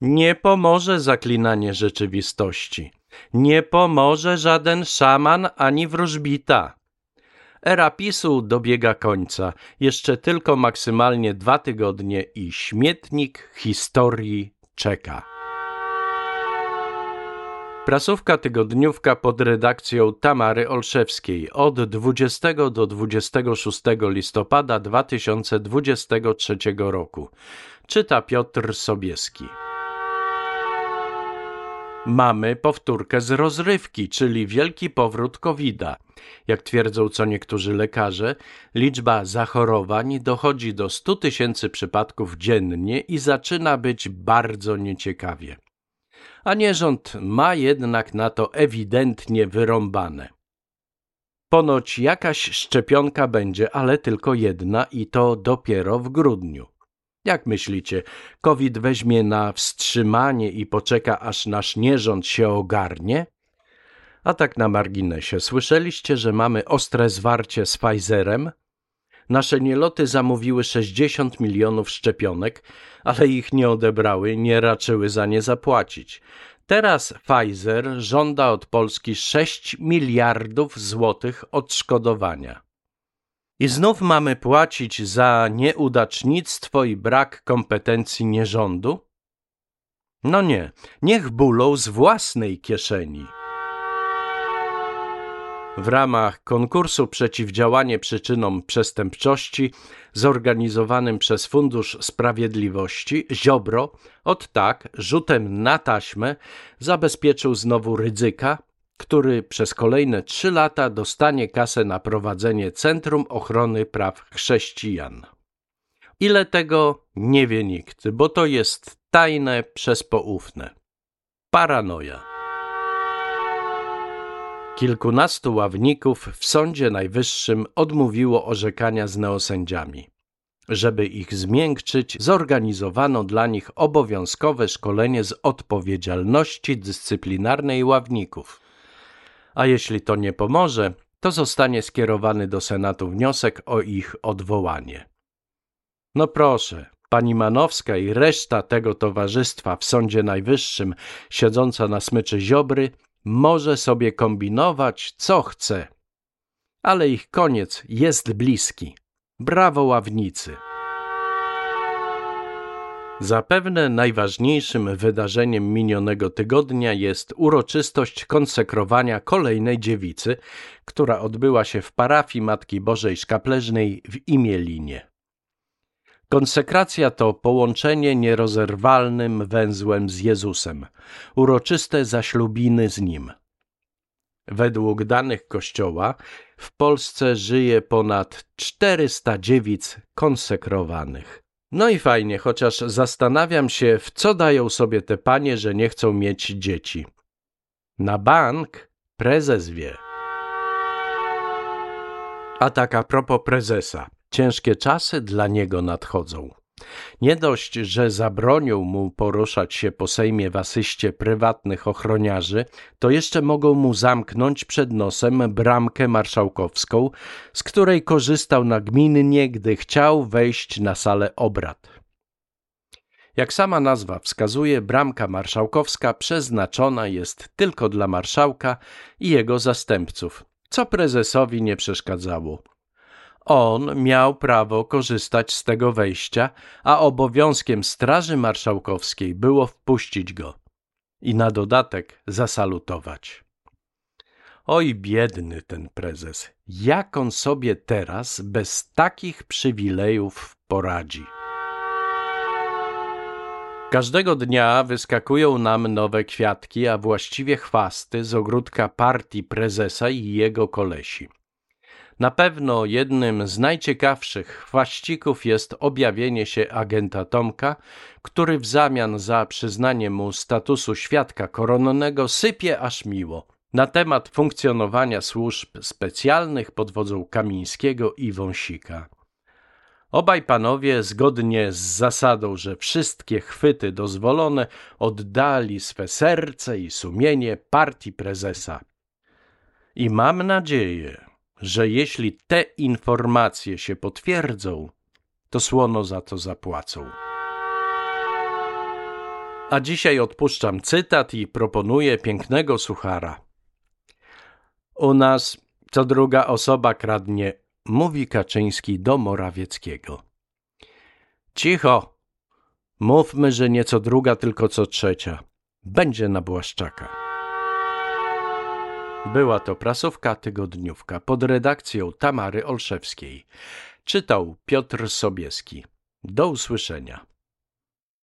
Nie pomoże zaklinanie rzeczywistości. Nie pomoże żaden szaman ani wróżbita. Era PiSu dobiega końca. Jeszcze tylko maksymalnie dwa tygodnie i śmietnik historii czeka. Prasówka tygodniówka pod redakcją Tamary Olszewskiej od 20 do 26 listopada 2023 roku. Czyta Piotr Sobieski. Mamy powtórkę z rozrywki, czyli wielki powrót COVID-a. Jak twierdzą co niektórzy lekarze, liczba zachorowań dochodzi do 100 tysięcy przypadków dziennie i zaczyna być bardzo nieciekawie. A nierząd ma jednak na to ewidentnie wyrąbane. Ponoć jakaś szczepionka będzie, ale tylko jedna i to dopiero w grudniu. Jak myślicie, COVID weźmie na wstrzymanie i poczeka, aż nasz nierząd się ogarnie? A tak na marginesie, słyszeliście, że mamy ostre zwarcie z Pfizerem? Nasze nieloty zamówiły 60 milionów szczepionek, ale ich nie odebrały, nie raczyły za nie zapłacić. Teraz Pfizer żąda od Polski 6 miliardów złotych odszkodowania. I znów mamy płacić za nieudacznictwo i brak kompetencji nierządu? No nie, niech bulą z własnej kieszeni. W ramach konkursu Przeciwdziałanie przyczynom przestępczości zorganizowanym przez Fundusz Sprawiedliwości Ziobro od tak rzutem na taśmę zabezpieczył znowu ryzyka, który przez kolejne trzy lata dostanie kasę na prowadzenie Centrum Ochrony Praw Chrześcijan. Ile tego nie wie nikt, bo to jest tajne przez poufne. Paranoja. Kilkunastu ławników w Sądzie Najwyższym odmówiło orzekania z neosędziami. Żeby ich zmiękczyć, zorganizowano dla nich obowiązkowe szkolenie z odpowiedzialności dyscyplinarnej ławników a jeśli to nie pomoże, to zostanie skierowany do Senatu wniosek o ich odwołanie. No proszę, pani Manowska i reszta tego towarzystwa w Sądzie Najwyższym, siedząca na smyczy Ziobry, może sobie kombinować, co chce. Ale ich koniec jest bliski. Brawo ławnicy! Zapewne najważniejszym wydarzeniem minionego tygodnia jest uroczystość konsekrowania kolejnej dziewicy, która odbyła się w parafii Matki Bożej Szkapleżnej w Imielinie. Konsekracja to połączenie nierozerwalnym węzłem z Jezusem, uroczyste zaślubiny z Nim. Według danych Kościoła w Polsce żyje ponad 400 dziewic konsekrowanych. No i fajnie, chociaż zastanawiam się, w co dają sobie te panie, że nie chcą mieć dzieci. Na bank prezes wie. A tak a propos prezesa. Ciężkie czasy dla niego nadchodzą. Nie dość, że zabronią mu poruszać się po Sejmie w asyście prywatnych ochroniarzy, to jeszcze mogą mu zamknąć przed nosem bramkę marszałkowską, z której korzystał nagminnie, gdy chciał wejść na salę obrad. Jak sama nazwa wskazuje, bramka marszałkowska przeznaczona jest tylko dla marszałka i jego zastępców, co prezesowi nie przeszkadzało. On miał prawo korzystać z tego wejścia, a obowiązkiem Straży Marszałkowskiej było wpuścić go i na dodatek zasalutować. Oj, biedny ten prezes, jak on sobie teraz bez takich przywilejów poradzi? Każdego dnia wyskakują nam nowe kwiatki, a właściwie chwasty z ogródka partii prezesa i jego kolesi. Na pewno jednym z najciekawszych chwaścików jest objawienie się agenta Tomka, który w zamian za przyznanie mu statusu świadka koronnego sypie aż miło. Na temat funkcjonowania służb specjalnych pod wodzą Kamińskiego i Wąsika. Obaj panowie, zgodnie z zasadą, że wszystkie chwyty dozwolone, oddali swe serce i sumienie partii prezesa. I mam nadzieję, że jeśli te informacje się potwierdzą, to słono za to zapłacą. A dzisiaj odpuszczam cytat i proponuję pięknego suchara. U nas co druga osoba kradnie, mówi Kaczyński do Morawieckiego. Cicho! Mówmy, że nie co druga, tylko co trzecia. Będzie na Błaszczaka. Była to prasówka tygodniówka pod redakcją Tamary Olszewskiej. Czytał Piotr Sobieski. Do usłyszenia.